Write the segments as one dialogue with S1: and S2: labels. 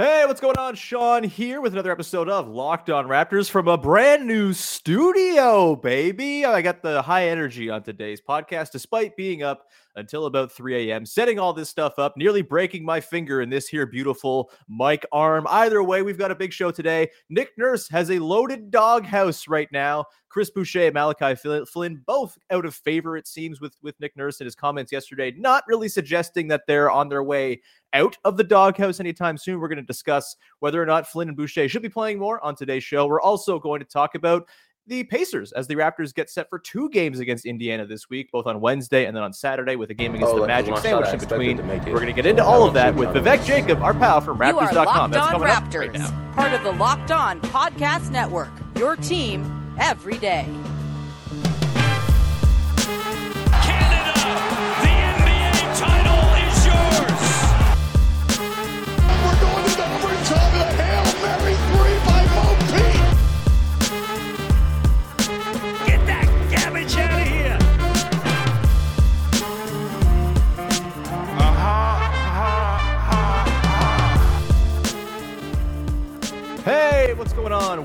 S1: Hey, what's going on? Sean here with another episode of Locked On Raptors from a brand new studio, baby. I got the high energy on today's podcast, despite being up until about 3 a.m., setting all this stuff up, nearly breaking my finger in this here beautiful mic arm. Either way, we've got a big show today. Nick Nurse has a loaded doghouse right now. Chris Boucher and Malachi Flynn, both out of favor, it seems, with, with Nick Nurse in his comments yesterday, not really suggesting that they're on their way out of the doghouse anytime soon. We're going to discuss whether or not Flynn and Boucher should be playing more on today's show. We're also going to talk about the Pacers as the Raptors get set for two games against Indiana this week, both on Wednesday and then on Saturday with a game against oh, the Magic sandwich in between. We're going to get into all of that with Vivek Jacob, our pal from Raptors.com.
S2: That's coming Raptors, up right now. Part of the Locked On Podcast Network. Your team every day.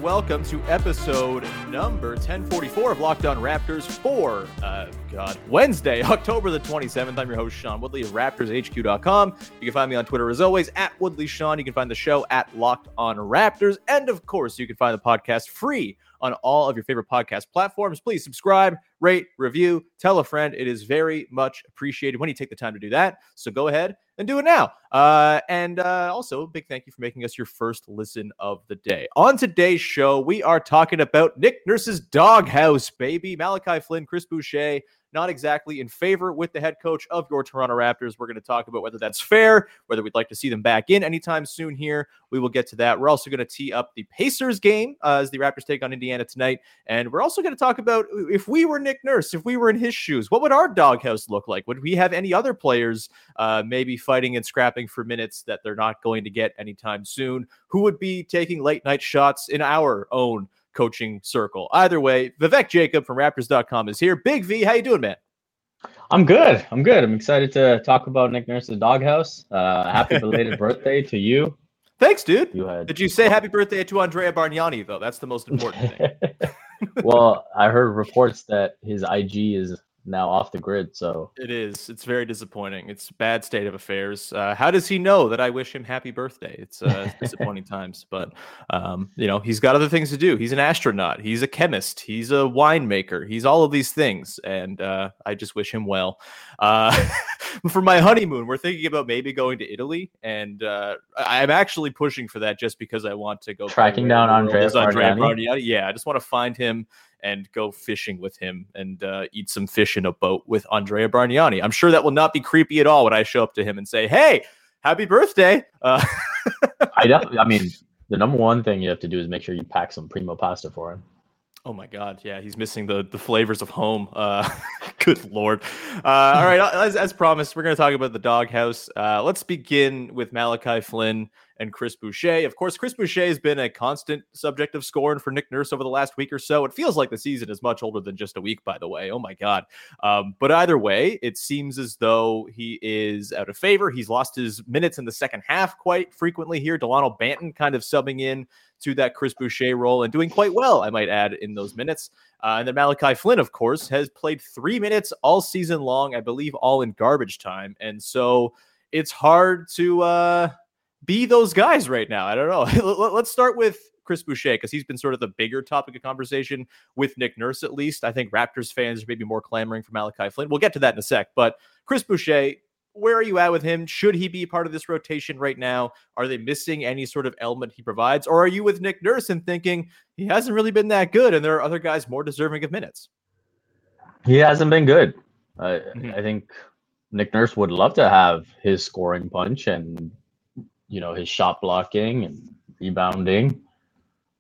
S1: Welcome to episode number 1044 of Locked On Raptors for, uh, God, Wednesday, October the 27th. I'm your host, Sean Woodley of RaptorsHQ.com. You can find me on Twitter as always at Woodley Sean. You can find the show at Locked On Raptors. And of course, you can find the podcast free on all of your favorite podcast platforms. Please subscribe, rate, review, tell a friend. It is very much appreciated when you take the time to do that. So go ahead and do it now. Uh, and uh, also, big thank you for making us your first listen of the day. On today's show, we are talking about Nick Nurse's doghouse, baby. Malachi Flynn, Chris Boucher, not exactly in favor with the head coach of your Toronto Raptors. We're going to talk about whether that's fair, whether we'd like to see them back in anytime soon here. We will get to that. We're also going to tee up the Pacers game uh, as the Raptors take on Indiana tonight. And we're also going to talk about if we were Nick Nurse, if we were in his shoes, what would our doghouse look like? Would we have any other players uh, maybe fighting and scrapping for minutes that they're not going to get anytime soon? Who would be taking late night shots in our own coaching circle. Either way, Vivek Jacob from Raptors.com is here. Big V, how you doing, man?
S3: I'm good. I'm good. I'm excited to talk about Nick Nurse's doghouse. Uh, happy belated birthday to you.
S1: Thanks, dude. You had... Did you say happy birthday to Andrea Bargnani, though? That's the most important thing.
S3: well, I heard reports that his IG is now off the grid. So
S1: it is. It's very disappointing. It's bad state of affairs. Uh, how does he know that I wish him happy birthday? It's uh, disappointing times, but um, you know he's got other things to do. He's an astronaut. He's a chemist. He's a winemaker. He's all of these things, and uh, I just wish him well. For my honeymoon, we're thinking about maybe going to Italy, and uh, I'm actually pushing for that just because I want to go
S3: tracking down Andrea Bargnani.
S1: Yeah, I just want to find him and go fishing with him and uh, eat some fish in a boat with Andrea Bargnani. I'm sure that will not be creepy at all when I show up to him and say, "Hey, happy birthday!" Uh-
S3: I definitely. I mean, the number one thing you have to do is make sure you pack some primo pasta for him.
S1: Oh my God! Yeah, he's missing the the flavors of home. Uh, good lord! Uh, all right, as, as promised, we're going to talk about the doghouse. Uh, let's begin with Malachi Flynn and Chris Boucher. Of course, Chris Boucher has been a constant subject of scorn for Nick Nurse over the last week or so. It feels like the season is much older than just a week, by the way. Oh my God. Um, but either way, it seems as though he is out of favor. He's lost his minutes in the second half quite frequently here. Delano Banton kind of subbing in to that Chris Boucher role and doing quite well, I might add, in those minutes. Uh, and then Malachi Flynn, of course, has played three minutes all season long, I believe, all in garbage time. And so it's hard to. Uh, be those guys right now. I don't know. Let's start with Chris Boucher because he's been sort of the bigger topic of conversation with Nick Nurse, at least. I think Raptors fans are maybe more clamoring for Malachi Flynn. We'll get to that in a sec. But Chris Boucher, where are you at with him? Should he be part of this rotation right now? Are they missing any sort of element he provides? Or are you with Nick Nurse and thinking he hasn't really been that good and there are other guys more deserving of minutes?
S3: He hasn't been good. Uh, mm-hmm. I think Nick Nurse would love to have his scoring punch and you know his shot blocking and rebounding,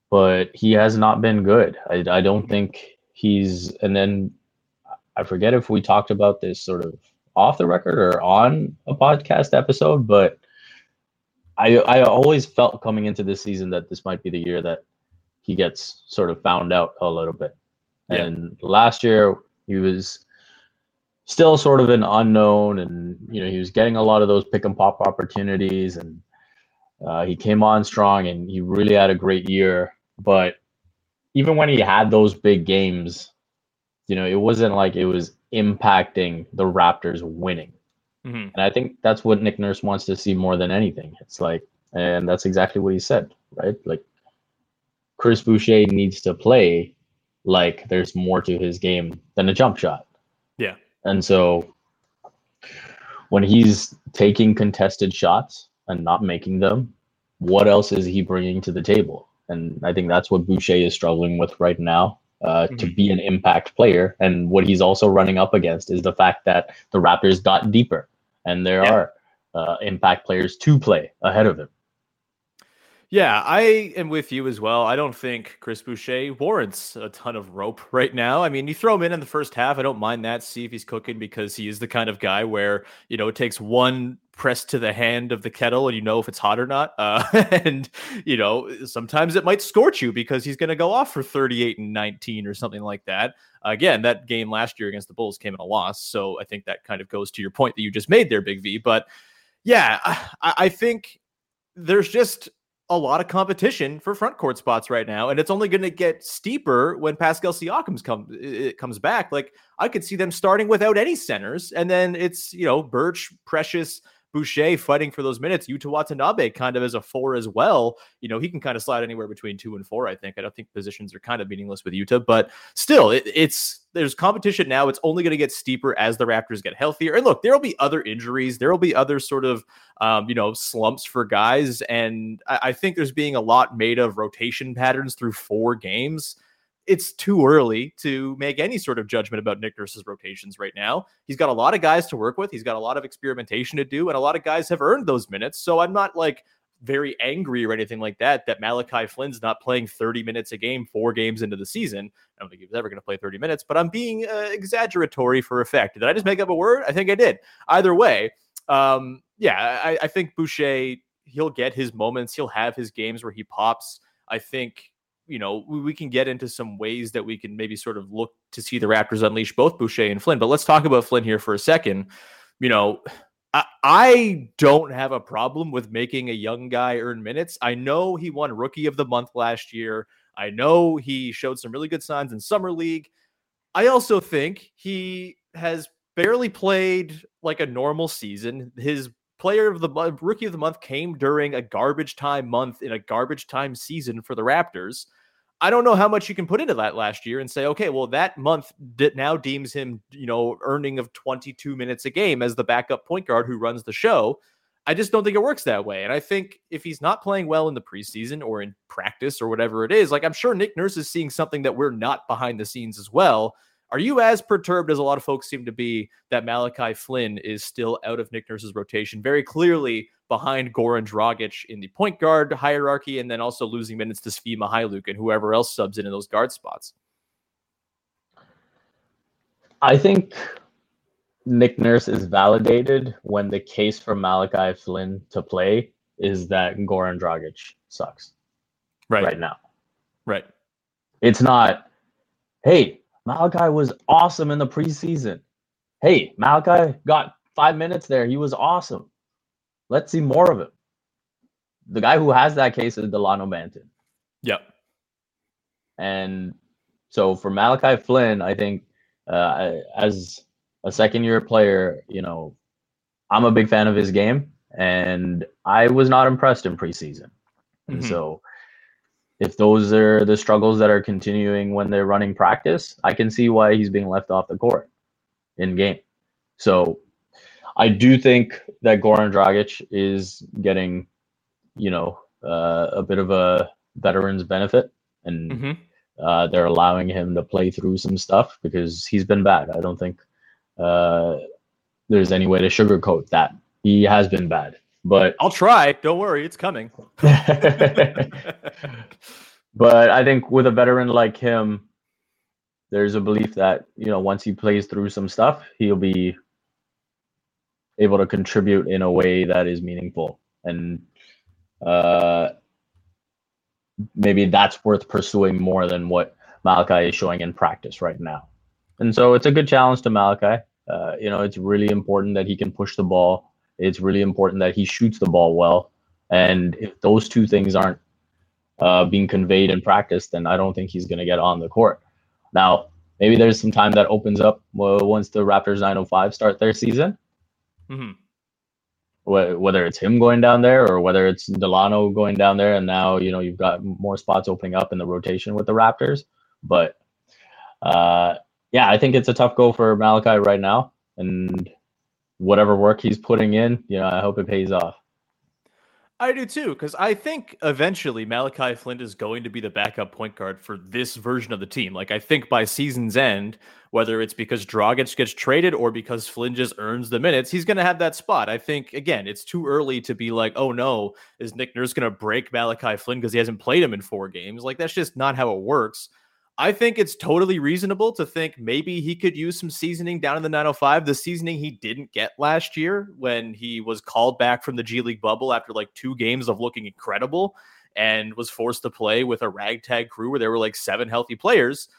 S3: but he has not been good. I, I don't think he's. And then I forget if we talked about this sort of off the record or on a podcast episode, but I I always felt coming into this season that this might be the year that he gets sort of found out a little bit. Yeah. And last year he was still sort of an unknown and you know he was getting a lot of those pick and pop opportunities and Uh, he came on strong and he really had a great year. But even when he had those big games, you know, it wasn't like it was impacting the Raptors winning. Mm-hmm. And I think that's what Nick Nurse wants to see more than anything. It's like, and that's exactly what he said, right? Like, Chris Boucher needs to play like there's more to his game than a jump shot.
S1: Yeah.
S3: And so when he's taking contested shots and not making them, what else is he bringing to the table? And I think that's what Boucher is struggling with right now. Uh, mm-hmm. to be an impact player. And what he's also running up against is the fact that the Raptors got deeper and there yeah. are uh, impact players to play ahead of him.
S1: Yeah, I am with you as well. I don't think Chris Boucher warrants a ton of rope right now. I mean, you throw him in in the first half. I don't mind that. See if he's cooking because he is the kind of guy where, you know, it takes one press to the hand of the kettle and you know if it's hot or not. Uh, and, you know, sometimes it might scorch you because he's going to go off for 38 and 19 or something like that. Again, that game last year against the Bulls came in a loss. So I think that kind of goes to your point that you just made there, Big V. But yeah, I, I think there's just a lot of competition for front court spots right now, and it's only going to get steeper when Pascal Siakam come it comes back. Like I could see them starting without any centers, and then it's you know Birch, Precious, Boucher fighting for those minutes. Yuta Watanabe kind of as a four as well. You know, he can kind of slide anywhere between two and four. I think. I don't think positions are kind of meaningless with Yuta, but still, it, it's there's competition now. It's only going to get steeper as the Raptors get healthier. And look, there will be other injuries. There will be other sort of um, you know slumps for guys, and I, I think there's being a lot made of rotation patterns through four games it's too early to make any sort of judgment about Nick Nurse's rotations right now. He's got a lot of guys to work with. He's got a lot of experimentation to do, and a lot of guys have earned those minutes. So I'm not like very angry or anything like that that Malachi Flynn's not playing 30 minutes a game four games into the season. I don't think he was ever going to play 30 minutes, but I'm being uh, exaggeratory for effect. Did I just make up a word? I think I did. Either way, um, yeah, I, I think Boucher, he'll get his moments. He'll have his games where he pops. I think you know, we, can get into some ways that we can maybe sort of look to see the Raptors unleash both Boucher and Flynn. But let's talk about Flynn here for a second. You know, I, I don't have a problem with making a young guy earn minutes. I know he won Rookie of the Month last year. I know he showed some really good signs in Summer League. I also think he has barely played like a normal season. His player of the month, rookie of the month came during a garbage time month in a garbage time season for the Raptors. I don't know how much you can put into that last year and say, okay, well, that month now deems him, you know, earning of 22 minutes a game as the backup point guard who runs the show. I just don't think it works that way. And I think if he's not playing well in the preseason or in practice or whatever it is, like I'm sure Nick Nurse is seeing something that we're not behind the scenes as well. Are you as perturbed as a lot of folks seem to be that Malachi Flynn is still out of Nick Nurse's rotation, very clearly behind Goran Dragic in the point guard hierarchy, and then also losing minutes to Svi Mykhailiuk and whoever else subs in in those guard spots?
S3: I think Nick Nurse is validated when the case for Malachi Flynn to play is that Goran Dragic sucks
S1: right,
S3: right now.
S1: Right.
S3: It's not, hey, Malachi was awesome in the preseason. Hey, Malachi got five minutes there. He was awesome. Let's see more of him. The guy who has that case is Delano Banton.
S1: Yep.
S3: And so for Malachi Flynn, I think uh, as a second year player, you know, I'm a big fan of his game, and I was not impressed in preseason. And mm-hmm. so if those are the struggles that are continuing when they're running practice, I can see why he's being left off the court in game. So I do think that Goran Dragic is getting, you know, uh, a bit of a veteran's benefit, and mm-hmm. uh, they're allowing him to play through some stuff because he's been bad. I don't think uh, there's any way to sugarcoat that. He has been bad. But
S1: I'll try. Don't worry, it's coming.
S3: but I think with a veteran like him, there's a belief that you know once he plays through some stuff, he'll be able to contribute in a way that is meaningful, and uh, maybe that's worth pursuing more than what Malachi is showing in practice right now. And so it's a good challenge to Malachi. Uh, you know, it's really important that he can push the ball it's really important that he shoots the ball well. And if those two things aren't uh, being conveyed in practice, then I don't think he's going to get on the court. Now, maybe there's some time that opens up once the Raptors 905 start their season. Mm-hmm. Whether it's him going down there or whether it's Delano going down there, and now you know you've got more spots opening up in the rotation with the Raptors. But uh, yeah, I think it's a tough go for Malachi right now, and whatever work he's putting in, you know, I hope it pays off.
S1: I do too, because I think eventually Malachi Flynn is going to be the backup point guard for this version of the team. Like I think by season's end, whether it's because Dragic gets traded or because Flynn just earns the minutes, he's going to have that spot. I think again, it's too early to be like, oh no, is Nick Nurse going to break Malachi Flynn because he hasn't played him in four games? Like that's just not how it works. I think it's totally reasonable to think maybe he could use some seasoning down in the 905. The seasoning he didn't get last year when he was called back from the G League bubble after like two games of looking incredible and was forced to play with a ragtag crew where there were like seven healthy players.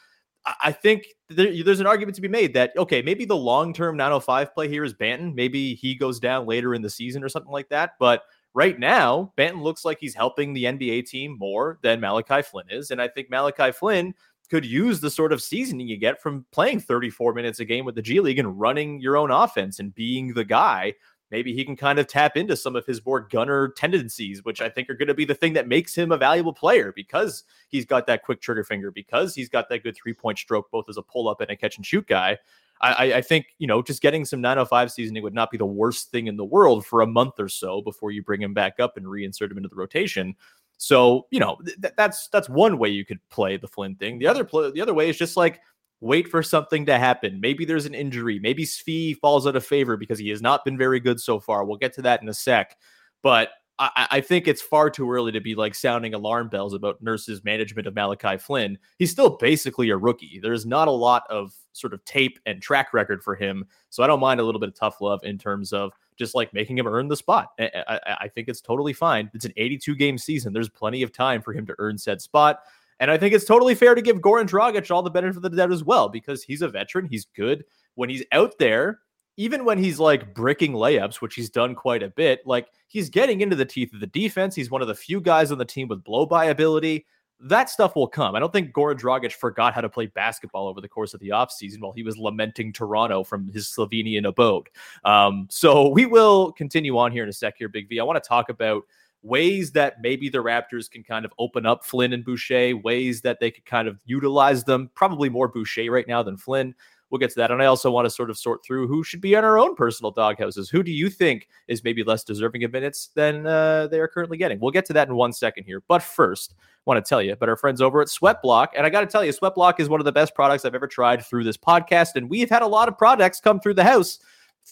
S1: I think there, there's an argument to be made that, okay, maybe the long term 905 play here is Banton. Maybe he goes down later in the season or something like that. But right now, Banton looks like he's helping the NBA team more than Malachi Flynn is. And I think Malachi Flynn could use the sort of seasoning you get from playing 34 minutes a game with the G League and running your own offense and being the guy. Maybe he can kind of tap into some of his more gunner tendencies, which I think are going to be the thing that makes him a valuable player because he's got that quick trigger finger, because he's got that good three point stroke, both as a pull up and a catch and shoot guy. I, I, think you know just getting some 905 seasoning would not be the worst thing in the world for a month or so before you bring him back up and reinsert him into the rotation. So you know th- that's that's one way you could play the Flynn thing. The other the other way is just like wait for something to happen. Maybe there's an injury. Maybe Svi falls out of favor because he has not been very good so far. We'll get to that in a sec. But I, I, think it's far too early to be like sounding alarm bells about Nurse's management of Malachi Flynn. He's still basically a rookie. There's not a lot of sort of tape and track record for him. So I don't mind a little bit of tough love in terms of just like making him earn the spot. I, I, I think it's totally fine. It's an 82 game season. There's plenty of time for him to earn said spot. And I think it's totally fair to give Goran Dragic all the benefit of the doubt as well, because he's a veteran. He's good when he's out there. Even when he's like bricking layups, which he's done quite a bit, like he's getting into the teeth of the defense. He's one of the few guys on the team with blow by ability that stuff will come. I don't think Goran Dragic forgot how to play basketball over the course of the offseason while he was lamenting Toronto from his Slovenian abode. Um, so we will continue on here in a sec here, Big V. I want to talk about ways that maybe the Raptors can kind of open up Flynn and Boucher, ways that they could kind of utilize them, probably more Boucher right now than Flynn. We'll get to that. And I also want to sort of sort through who should be on our own personal doghouses. Who do you think is maybe less deserving of minutes than uh, they are currently getting? We'll get to that in one second here. But first, want to tell you about our friends over at Sweatblock. And I got to tell you, Sweatblock is one of the best products I've ever tried through this podcast. And we've had a lot of products come through the house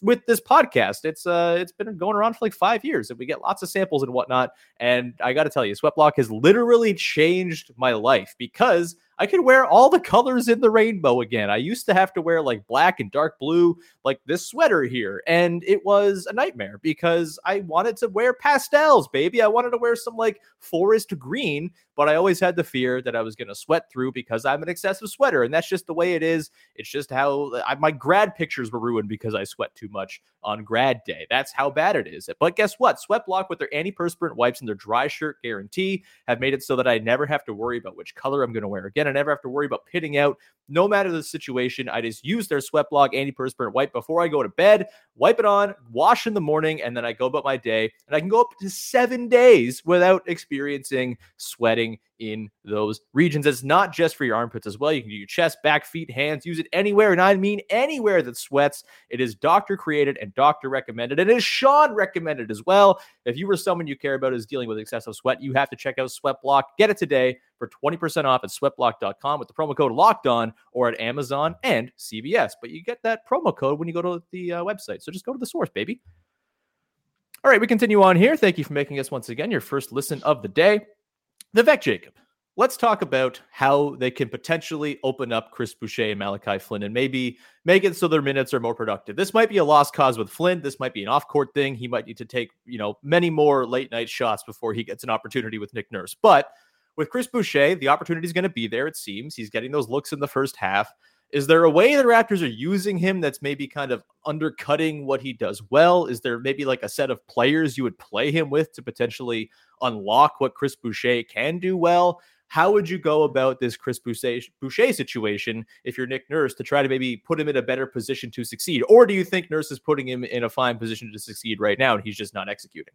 S1: with this podcast. It's uh it's been going around for like five years and we get lots of samples and whatnot. And I gotta tell you, Sweatblock has literally changed my life because I could wear all the colors in the rainbow again. I used to have to wear like black and dark blue, like this sweater here, and it was a nightmare because I wanted to wear pastels, baby. I wanted to wear some like forest green, but I always had the fear that I was going to sweat through because I'm an excessive sweater, and that's just the way it is. It's just how I, my grad pictures were ruined because I sweat too much on grad day. That's how bad it is. But guess what? Sweatblock with their antiperspirant wipes and their dry shirt guarantee have made it so that I never have to worry about which color I'm going to wear again. I never have to worry about pitting out. No matter the situation, I just use their Sweatblock antiperspirant wipe before I go to bed, wipe it on, wash in the morning, and then I go about my day. And I can go up to seven days without experiencing sweating in those regions. It's not just for your armpits as well. You can do your chest, back, feet, hands, use it anywhere. And I mean anywhere that sweats. It is doctor created and doctor recommended. And it is Sean recommended as well. If you were someone you care about is dealing with excessive sweat, you have to check out Sweat Block. Get it today for 20% off at sweatblock.com with the promo code locked on or at Amazon and CVS. But you get that promo code when you go to the uh, website. So just go to the source, baby. All right, we continue on here. Thank you for making us once again your first listen of the day. Vivek Jacob. Let's talk about how they can potentially open up Chris Boucher and Malachi Flynn and maybe make it so their minutes are more productive. This might be a lost cause with Flynn. This might be an off-court thing. He might need to take, you know, many more late night shots before he gets an opportunity with Nick Nurse. But with Chris Boucher, the opportunity is going to be there, it seems. He's getting those looks in the first half. Is there a way the Raptors are using him that's maybe kind of undercutting what he does well? Is there maybe like a set of players you would play him with to potentially unlock what Chris Boucher can do well? How would you go about this Chris Boucher, Boucher situation if you're Nick Nurse to try to maybe put him in a better position to succeed? Or do you think Nurse is putting him in a fine position to succeed right now and he's just not executing?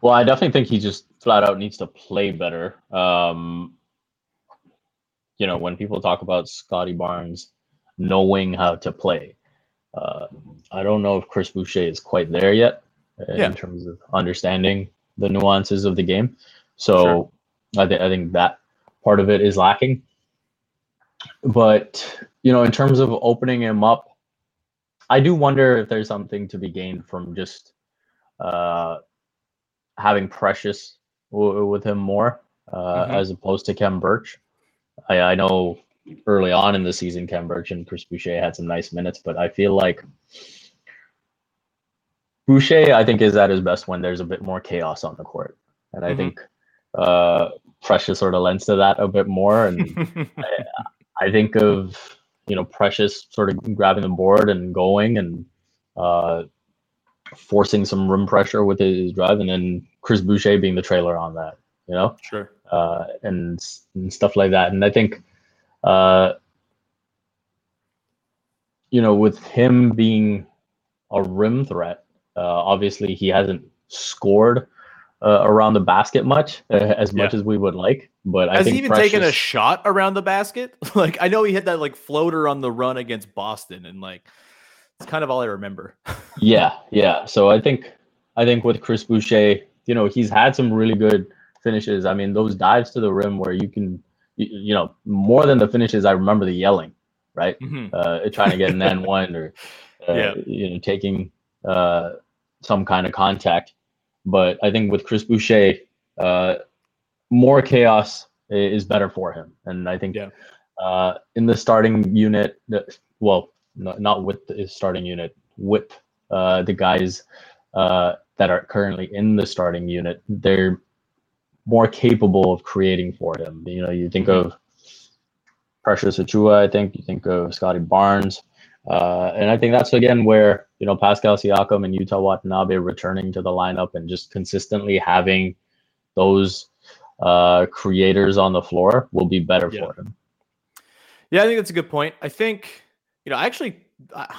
S3: Well, I definitely think he just flat out needs to play better. Um, you know, when people talk about Scottie Barnes knowing how to play, uh, I don't know if Chris Boucher is quite there yet uh, yeah. in terms of understanding the nuances of the game. So sure. I, th- I think that part of it is lacking. But, you know, in terms of opening him up, I do wonder if there's something to be gained from just uh, having Precious w- with him more uh, mm-hmm. as opposed to Khem Birch. I, I know early on in the season, Khem Birch and Chris Boucher had some nice minutes, but I feel like Boucher, I think, is at his best when there's a bit more chaos on the court. And I mm-hmm. think uh, Precious sort of lends to that a bit more. And I, I, think of, you know, Precious sort of grabbing the board and going and uh, forcing some rim pressure with his drive, and then Chris Boucher being the trailer on that, you know?
S1: Sure.
S3: Uh, and, and stuff like that. And I think, uh, you know, with him being a rim threat, uh, obviously he hasn't scored uh, around the basket much, uh, as yeah. much as we would like. But
S1: has
S3: I think
S1: he even
S3: Precious...
S1: taken a shot around the basket? like I know he hit that like floater on the run against Boston, and like it's kind of all I remember.
S3: yeah, yeah. So I think I think with Chris Boucher, you know, he's had some really good finishes. I mean, those dives to the rim where you can, you, know, more than the finishes, I remember the yelling, right? Mm-hmm. Uh, trying to get an N one or, uh, yeah. you know, taking uh, some kind of contact. But I think with Chris Boucher, uh, more chaos is better for him, and I think yeah. uh, in the starting unit, well, not, not with his starting unit, with uh, the guys uh, that are currently in the starting unit, they're more capable of creating for him. You know, you think of Precious Achiuwa, I think you think of Scottie Barnes, uh, and I think that's again where you know Pascal Siakam and Yuta Watanabe returning to the lineup and just consistently having those uh, creators on the floor will be better yeah. for him.
S1: Yeah, I think that's a good point. I think you know, actually,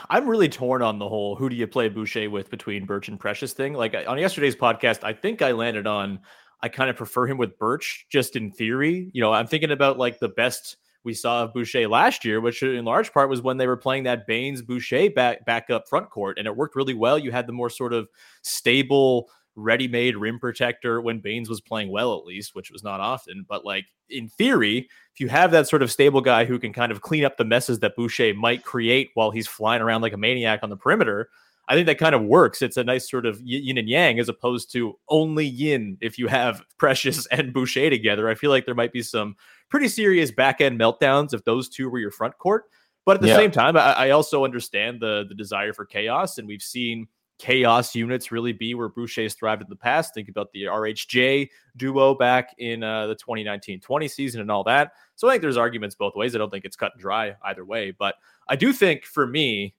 S1: I'm really torn on the whole who do you play Boucher with between Birch and Precious thing. Like on yesterday's podcast, I think I landed on I kind of prefer him with Birch just in theory. You know, I'm thinking about like the best we saw of Boucher last year, which in large part was when they were playing that Baynes Boucher back back up front court, and it worked really well. You had the more sort of stable ready-made rim protector when Baynes was playing well, at least, which was not often. But like in theory, if you have that sort of stable guy who can kind of clean up the messes that Boucher might create while he's flying around like a maniac on the perimeter, I think that kind of works. It's a nice sort of yin and yang as opposed to only yin if you have Precious and Boucher together. I feel like there might be some pretty serious back end meltdowns if those two were your front court. But at the yeah. same time, I, I also understand the the desire for chaos, and we've seen chaos units really be where Boucher's thrived in the past. Think about the RHJ duo back in uh, the 2019-20 season and all that. So I think there's arguments both ways. I don't think it's cut and dry either way, but I do think for me,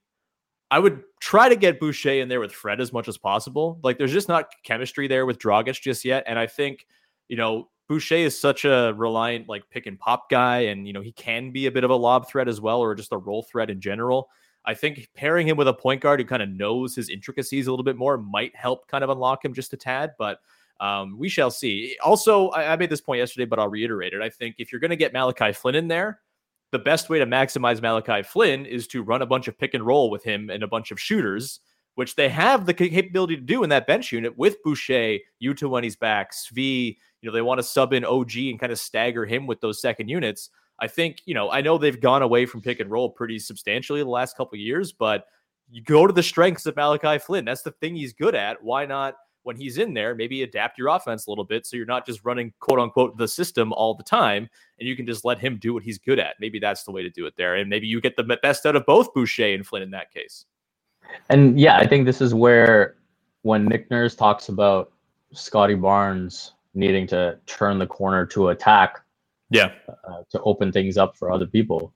S1: I would try to get Boucher in there with Fred as much as possible. Like there's just not chemistry there with Dragic just yet, and I think you know Boucher is such a reliant like pick and pop guy, and you know he can be a bit of a lob threat as well, or just a roll threat in general. I think pairing him with a point guard who kind of knows his intricacies a little bit more might help kind of unlock him just a tad, but um, we shall see. Also, I, I, made this point yesterday, but I'll reiterate it. I think if you're going to get Malachi Flynn in there, the best way to maximize Malachi Flynn is to run a bunch of pick and roll with him and a bunch of shooters, which they have the capability to do in that bench unit with Boucher, Yuta when he's back, Svi. You know, they want to sub in OG and kind of stagger him with those second units. I think, you know, I know they've gone away from pick and roll pretty substantially the last couple years, but you go to the strengths of Malachi Flynn. That's the thing he's good at. Why not, when he's in there, maybe adapt your offense a little bit so you're not just running quote unquote the system all the time and you can just let him do what he's good at. Maybe that's the way to do it there. And maybe you get the best out of both Boucher and Flynn in that case.
S3: And yeah, I think this is where when Nick Nurse talks about Scottie Barnes needing to turn the corner to attack,
S1: yeah,
S3: uh, to open things up for other people.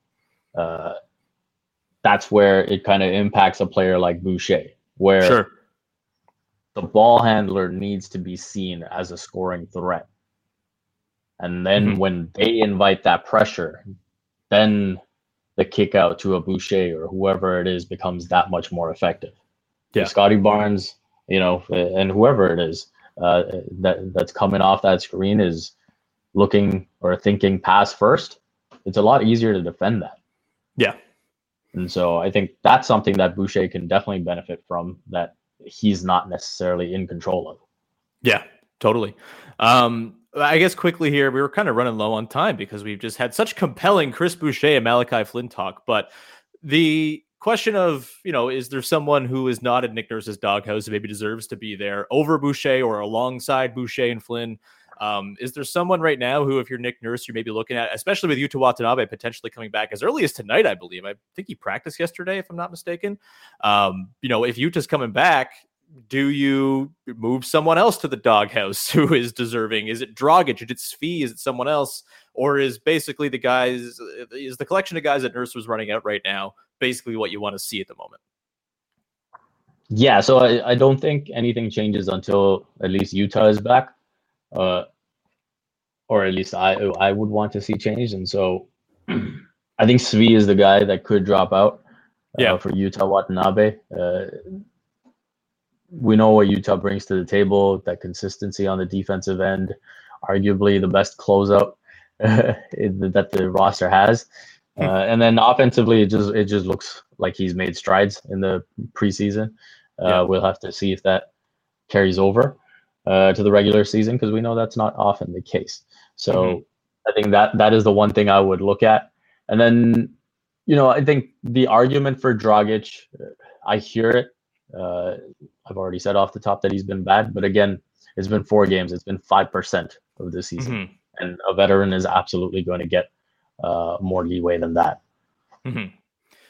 S3: uh, that's where it kind of impacts a player like Boucher, where
S1: Sure.
S3: the ball handler needs to be seen as a scoring threat. And then
S1: Mhm.
S3: when they invite that pressure, then the kick out to a Boucher or whoever it is becomes that much more effective.
S1: Yeah.
S3: Scottie Barnes, you know, and whoever it is uh, that that's coming off that screen is looking or thinking pass first, it's a lot easier to defend that.
S1: Yeah.
S3: And so I think that's something that Boucher can definitely benefit from that he's not necessarily in control of.
S1: Yeah, totally. Um, I guess quickly here, we were kind of running low on time because we've just had such compelling Chris Boucher and Malachi Flynn talk. But the question of, you know, is there someone who is not at Nick Nurse's doghouse and maybe deserves to be there over Boucher or alongside Boucher and Flynn? Um, is there someone right now who, if you're Nick Nurse, you're maybe looking at, especially with Yuta Watanabe potentially coming back as early as tonight, I believe. I think he practiced yesterday, if I'm not mistaken. Um, you know, if Yuta's coming back, do you move someone else to the doghouse who is deserving? Is it Dragic? Is it Svi? Is it someone else? Or is basically the guys, is the collection of guys that Nurse was running out right now basically what you want to see at the moment?
S3: Yeah, so I, I don't think anything changes until at least Yuta is back. Uh, or at least I I would want to see change. And so I think Svi is the guy that could drop out uh,
S1: Yeah.
S3: for Yuta Watanabe. Uh, we know what Yuta brings to the table, that consistency on the defensive end, arguably the best closeout that the roster has. Uh, and then offensively, it just it just looks like he's made strides in the preseason. Uh,
S1: Yeah.
S3: We'll have to see if that carries over uh, to the regular season because we know that's not often the case. So
S1: Mhm.
S3: I think that that is the one thing I would look at. And then, you know, I think the argument for Dragic, uh, I hear it. Uh, I've already said off the top that he's been bad, but again, it's been four games. It's been five percent of the season,
S1: Mhm.
S3: and a veteran is absolutely going to get uh, more leeway than that.
S1: Mhm.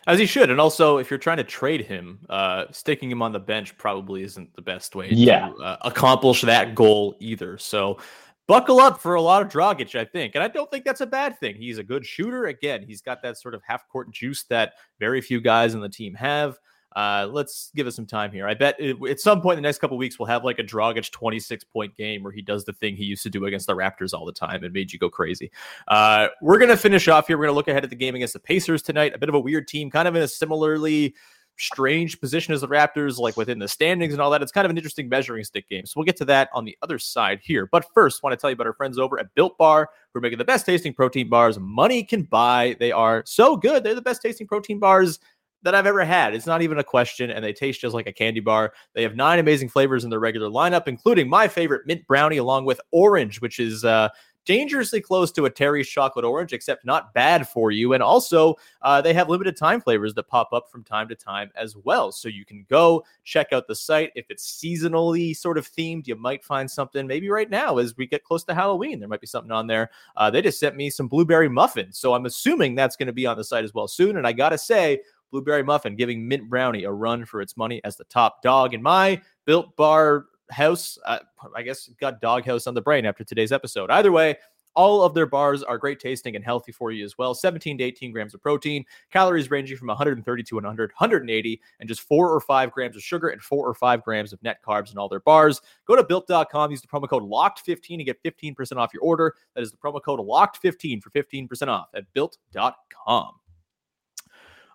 S1: As he should. And also, if you're trying to trade him, uh, sticking him on the bench probably isn't the best way
S3: Yeah.
S1: to uh, accomplish that goal either. So buckle up for a lot of Dragic, I think. And I don't think that's a bad thing. He's a good shooter. Again, he's got that sort of half court juice that very few guys in the team have. Uh, let's give it some time here. I bet at some point in the next couple weeks, we'll have like a Dragic 26 point game where he does the thing he used to do against the Raptors all the time and made you go crazy. Uh, we're to finish off here. We're to look ahead at the game against the Pacers tonight. A bit of a weird team, kind of in a similarly strange position as the Raptors, like within the standings and all that. It's kind of an interesting measuring stick game. So we'll get to that on the other side here. But first, want to tell you about our friends over at Built Bar, who are making the best tasting protein bars money can buy. They are so good. They're the best tasting protein bars that I've ever had. It's not even a question, and they taste just like a candy bar. They have nine amazing flavors in their regular lineup, including my favorite mint brownie, along with orange, which is uh, dangerously close to a Terry's chocolate orange, except not bad for you. And also, uh, they have limited time flavors that pop up from time to time as well. So you can go check out the site. If it's seasonally sort of themed, you might find something maybe right now as we get close to Halloween. There might be something on there. Uh, they just sent me some blueberry muffins. So I'm assuming that's going to be on the site as well soon. And I got to say, Blueberry Muffin giving Mint Brownie a run for its money as the top dog in my built bar house. Uh, I guess got doghouse on the brain after today's episode. Either way, all of their bars are great tasting and healthy for you as well. 17 to 18 grams of protein, calories ranging from 130 to 100, 180, and just four or five grams of sugar and four or five grams of net carbs in all their bars. Go to built.com, use the promo code LOCKED15 to get 15% off your order. That is the promo code LOCKED15 for 15% off at built.com.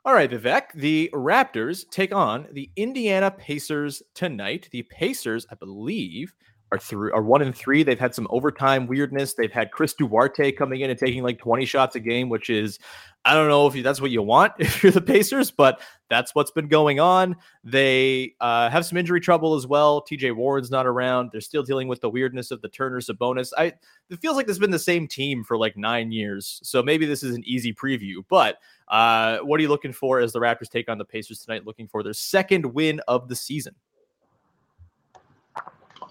S1: All right, Vivek, the Raptors take on the Indiana Pacers tonight. The Pacers, I believe, are through are one and three. They've had some overtime weirdness. They've had Chris Duarte coming in and taking like 20 shots a game, which is I don't know if that's what you want if you're the Pacers, but that's what's been going on. They uh, have some injury trouble as well. TJ Warren's not around. They're still dealing with the weirdness of the Turner Sabonis. I it feels like this has been the same team for like nine years, so maybe this is an easy preview. But uh, what are you looking for as the Raptors take on the Pacers tonight? Looking for their second win of the season.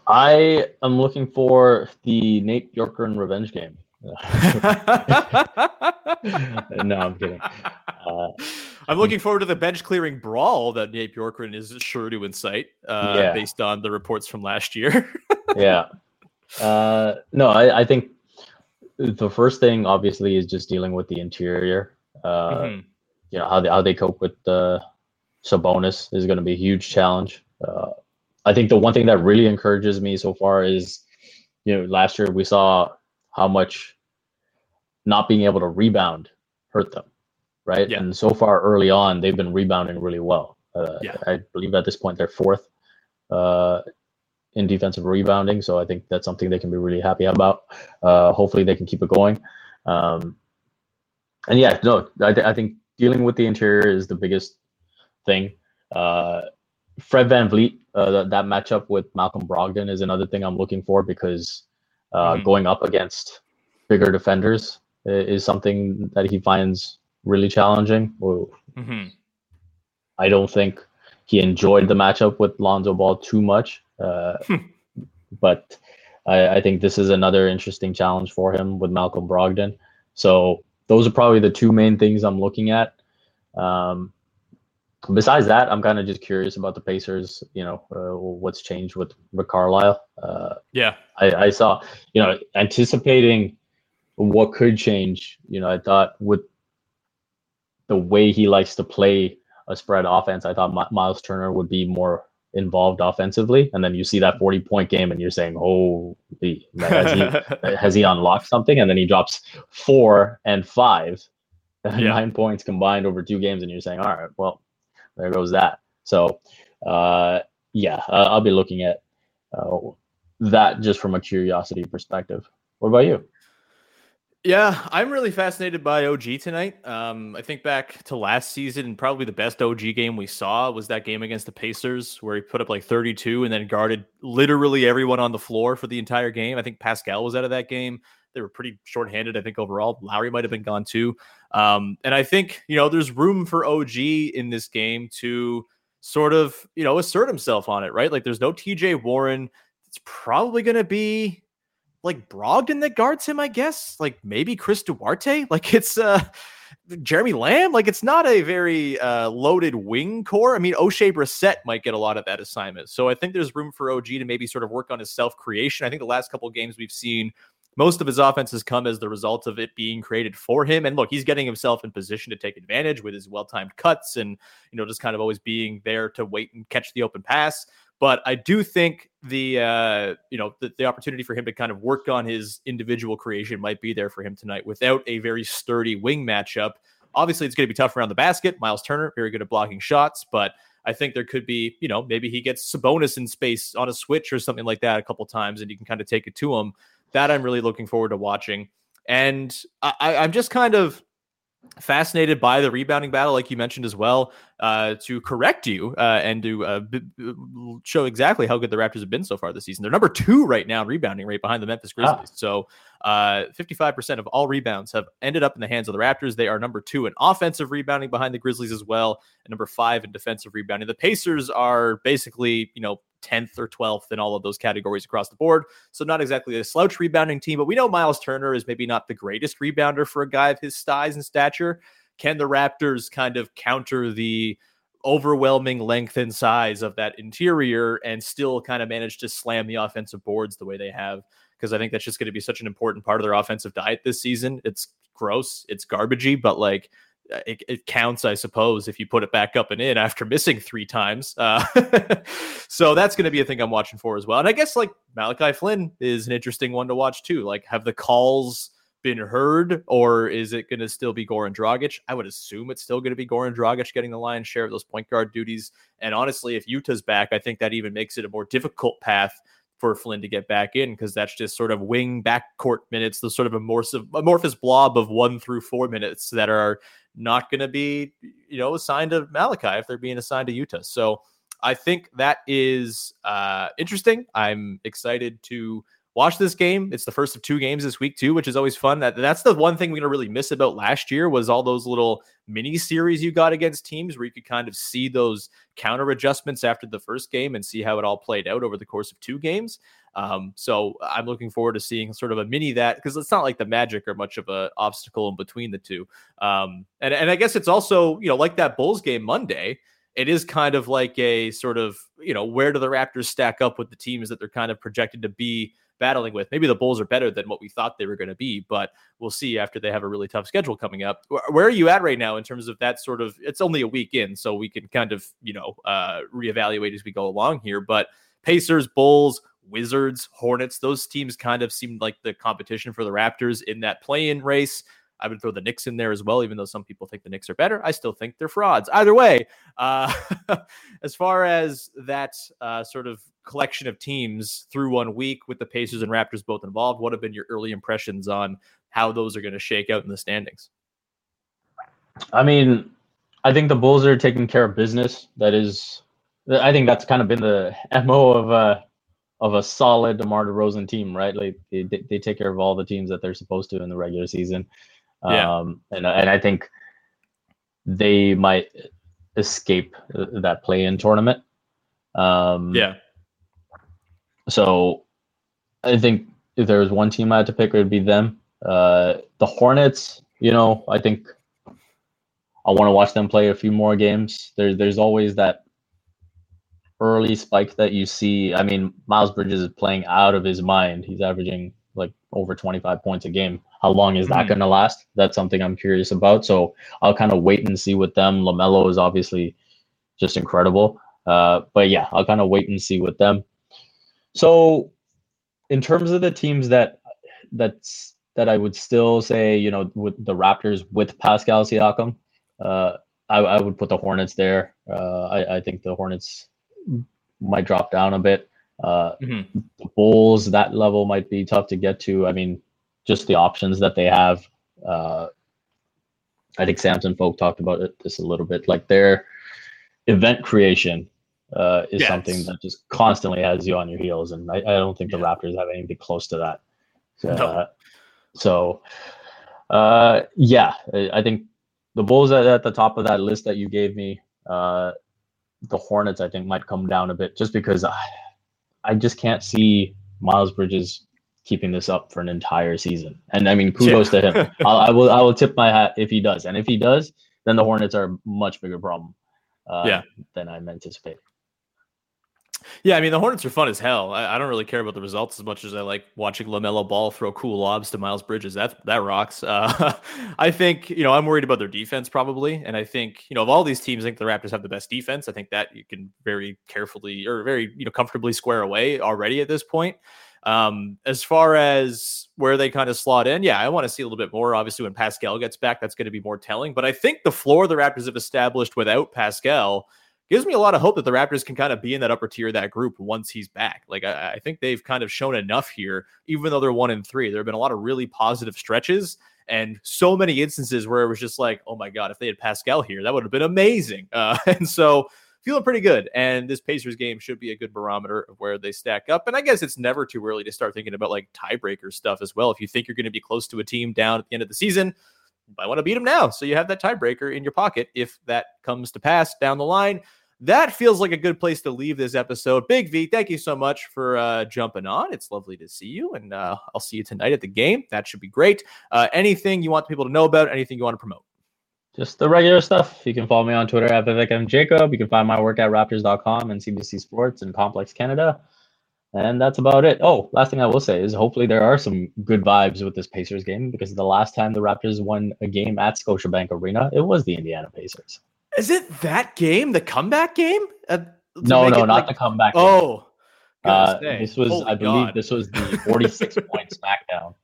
S3: I am looking for the Nate Bjorkgren revenge game. no, I'm kidding. Uh,
S1: I'm looking forward to the bench clearing brawl that Nate Bjorkgren is sure to incite, uh,
S3: Yeah.
S1: based on the reports from last year.
S3: yeah. Uh, no, I, I think the first thing obviously is just dealing with the interior. Uh,
S1: Mhm.
S3: you know how they, how they cope with the Sabonis is going to be a huge challenge. Uh, I think the one thing that really encourages me so far is, you know, last year we saw how much not being able to rebound hurt them, right? Yeah. And so far early on, they've been rebounding really well. Uh, yeah. I believe at this point they're fourth uh, in defensive rebounding, so I think that's something they can be really happy about. Uh, hopefully, they can keep it going. Um, and yeah, no, I, th- I think dealing with the interior is the biggest thing. Uh, Fred VanVleet, uh, that, that matchup with Malcolm Brogdon is another thing I'm looking for because uh, mm-hmm. going up against bigger defenders is something that he finds really challenging. Mm-hmm. I don't think he enjoyed the matchup with Lonzo Ball too much, uh, hmm. but I, I, think this is another interesting challenge for him with Malcolm Brogdon. So those are probably the two main things I'm looking at. Um, besides that, I'm kind of just curious about the Pacers. You know, uh, what's changed with Rick Carlisle? Uh,
S1: yeah,
S3: I, I, saw. You know, anticipating what could change. You know, I thought with the way he likes to play a spread offense, I thought Miles Turner would be more involved offensively. And then you see that 40 point game and you're saying, holy, has he, has he unlocked something? And then he drops four and five, yeah. nine points combined over two games. And you're saying, all right, well, there goes that. So, uh, yeah, I'll be looking at uh, that just from a curiosity perspective. What about you?
S1: Yeah, I'm really fascinated by OG tonight. Um, I think back to last season, and probably the best OG game we saw was that game against the Pacers, where he put up like 32 and then guarded literally everyone on the floor for the entire game. I think Pascal was out of that game. They were pretty shorthanded, I think, overall. Lowry might have been gone too. Um, and I think, you know, there's room for OG in this game to sort of, you know, assert himself on it, right? Like there's no TJ Warren. It's probably going to be like Brogdon that guards him, I guess. Like maybe Chris Duarte. Like it's uh Jeremy Lamb. Like it's not a very uh, loaded wing corps. I mean, Oshae Brissett might get a lot of that assignment. So I think there's room for OG to maybe sort of work on his self creation. I think the last couple games we've seen most of his offense has come as the result of it being created for him. And look, he's getting himself in position to take advantage with his well timed cuts and, you know, just kind of always being there to wait and catch the open pass. But I do think the uh, you know the, the opportunity for him to kind of work on his individual creation might be there for him tonight without a very sturdy wing matchup. Obviously, it's going to be tough around the basket. Miles Turner, very good at blocking shots, but I think there could be, you know, maybe he gets Sabonis in space on a switch or something like that a couple times, and you can kind of take it to him. That I'm really looking forward to watching. And I, I'm just kind of fascinated by the rebounding battle, like you mentioned as well, uh, to correct you uh, and to uh, b- b- show exactly how good the Raptors have been so far this season. They're number two right now in rebounding rate behind the Memphis ah. Grizzlies. So, 55% uh, of all rebounds have ended up in the hands of the Raptors. They are number two in offensive rebounding behind the Grizzlies as well, and number five in defensive rebounding. The Pacers are basically, you know, 10th or 12th in all of those categories across the board. So not exactly a slouch rebounding team, but we know Miles Turner is maybe not the greatest rebounder for a guy of his size and stature. Can the Raptors kind of counter the overwhelming length and size of that interior and still kind of manage to slam the offensive boards the way they have? Because I think that's just going to be such an important part of their offensive diet this season. It's gross, it's garbagey, but like it, it, counts, I suppose, if you put it back up and in after missing three times. Uh, so that's going to be a thing I'm watching for as well. And I guess like Malachi Flynn is an interesting one to watch too. Like, have the calls been heard, or is it going to still be Goran Dragic? I would assume it's still going to be Goran Dragic getting the lion's share of those point guard duties. And honestly, if Yuta's back, I think that even makes it a more difficult path for Flynn to get back in because that's just sort of wing backcourt minutes, the sort of amorphous, amorphous blob of one through four minutes that are not going to be, you know, assigned to Malachi if they're being assigned to Yuta. So I think that is uh, interesting. I'm excited to watch this game. It's the first of two games this week too, which is always fun. That that's the one thing we're gonna really miss about last year was all those little mini series you got against teams where you could kind of see those counter adjustments after the first game and see how it all played out over the course of two games. Um, so I'm looking forward to seeing sort of a mini that because it's not like the Magic are much of a obstacle in between the two. Um, and and I guess it's also you know like that Bulls game Monday. It is kind of like a sort of you know where do the Raptors stack up with the teams that they're kind of projected to be battling with. Maybe the Bulls are better than what we thought they were going to be, but we'll see after they have a really tough schedule coming up. Where are you at right now in terms of that sort of? It's only a week in, so we can kind of you know uh, reevaluate as we go along here. But Pacers, Bulls, Wizards, Hornets, those teams kind of seemed like the competition for the Raptors in that play-in race. I would throw the Knicks in there as well, even though some people think the Knicks are better. I still think they're frauds. Either way, uh, as far as that uh, sort of collection of teams through one week with the Pacers and Raptors both involved, what have been your early impressions on how those are going to shake out in the standings?
S3: I mean, I think the Bulls are taking care of business. That is, I think that's kind of been the mo of a of a solid DeMar DeRozan team, right? Like they, they take care of all the teams that they're supposed to in the regular season. Yeah. Um, and and I think they might escape that play-in tournament. Um,
S1: yeah.
S3: So I think if there was one team I had to pick, it would be them. Uh, the Hornets, you know, I think I want to watch them play a few more games. There's there's always that early spike that you see. I mean, Miles Bridges is playing out of his mind. He's averaging over 25 points a game. How long is that mm-hmm. going to last? That's something I'm curious about. So I'll kind of wait and see with them. LaMelo is obviously just incredible. Uh, but yeah, I'll kind of wait and see with them. So in terms of the teams that that's that I would still say, you know, with the Raptors with Pascal Siakam, uh, I, I, would put the Hornets there. Uh, I, I, think the Hornets might drop down a bit. Uh, mm-hmm. The Bulls, that level might be tough to get to. I mean, just the options that they have. Uh, I think Samson Folk talked about it this a little bit. Like their event creation uh, is yes. something that just constantly has you on your heels, and I, I don't think yeah. the Raptors have anything close to that. So, no. uh, so uh, yeah, I think the Bulls at, at, the top of that list that you gave me. Uh, the Hornets, I think, might come down a bit just because I, I just can't see Miles Bridges keeping this up for an entire season. And I mean, kudos yeah. to him. I'll, I will, I will tip my hat if he does. And if he does, then the Hornets are a much bigger problem. Uh, yeah. than I'm anticipating.
S1: Yeah, I mean the Hornets are fun as hell. I, I, don't really care about the results as much as I like watching Lamelo Ball throw cool lobs to Miles Bridges. That that rocks. Uh, I think you know I'm worried about their defense probably, and I think you know of all these teams, I think the Raptors have the best defense. I think that you can very carefully or very you know comfortably square away already at this point. Um, as far as where they kind of slot in, yeah, I want to see a little bit more. Obviously, when Pascal gets back, that's going to be more telling. But I think the floor the Raptors have established without Pascal gives me a lot of hope that the Raptors can kind of be in that upper tier of that group once he's back. Like I, I, think they've kind of shown enough here, even though they're one and three. There have been a lot of really positive stretches and so many instances where it was just like, oh my god, if they had Pascal here, that would have been amazing. Uh, and so feeling pretty good. And this Pacers game should be a good barometer of where they stack up. And I guess it's never too early to start thinking about like tiebreaker stuff as well. If you think you're going to be close to a team down at the end of the season, I want to beat them now. So you have that tiebreaker in your pocket if that comes to pass down the line that feels like a good place to leave this episode. Big V, thank you so much for uh, jumping on. It's lovely to see you, and uh, I'll see you tonight at the game. That should be great. Uh, anything you want people to know about? Anything you want to promote?
S3: Just the regular stuff. You can follow me on Twitter at Vivek. Jacob. You can find my work at Raptors.com and CBC Sports and Complex Canada. And that's about it. Oh, last thing I will say is hopefully there are some good vibes with this Pacers game because the last time the Raptors won a game at Scotiabank Arena, it was the Indiana Pacers.
S1: Is it that game, the comeback game? Uh,
S3: no, no, not like... the comeback.
S1: Game. Oh,
S3: uh, this was, Holy I believe, God. this was the 46 point SmackDown.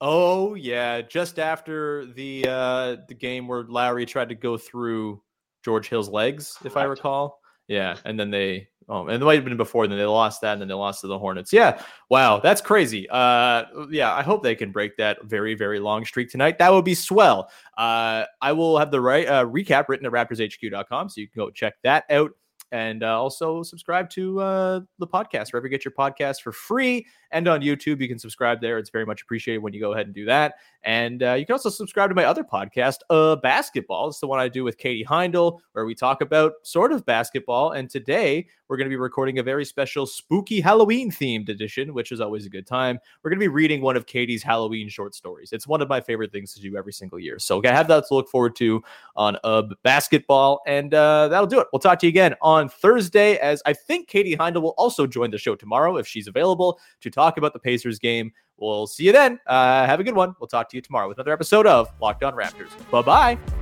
S1: Oh yeah, just after the uh, the game where Lowry tried to go through George Hill's legs, if I recall. Yeah, and then they oh, and it might have been before. Then they lost that, and then they lost to the Hornets. Yeah, wow, that's crazy. Uh, yeah, I hope they can break that very very long streak tonight. That would be swell. Uh, I will have the right uh, recap written at RaptorsHQ.com, so you can go check that out and uh, also subscribe to uh, the podcast wherever you get your podcast for free and on youtube you can subscribe there it's very much appreciated when you go ahead and do that and uh, you can also subscribe to my other podcast uh, basketball it's the one i do with katie heindl where we talk about sort of basketball and today we're we're going to be recording a very special spooky Halloween themed edition, which is always a good time. We're going to be reading one of Katie's Halloween short stories. It's one of my favorite things to do every single year. So I have that to look forward to on UB basketball. And uh, that'll do it. We'll talk to you again on Thursday, as I think Katie Heindl will also join the show tomorrow if she's available to talk about the Pacers game. We'll see you then. Uh, have a good one. We'll talk to you tomorrow with another episode of Locked On Raptors. Bye bye.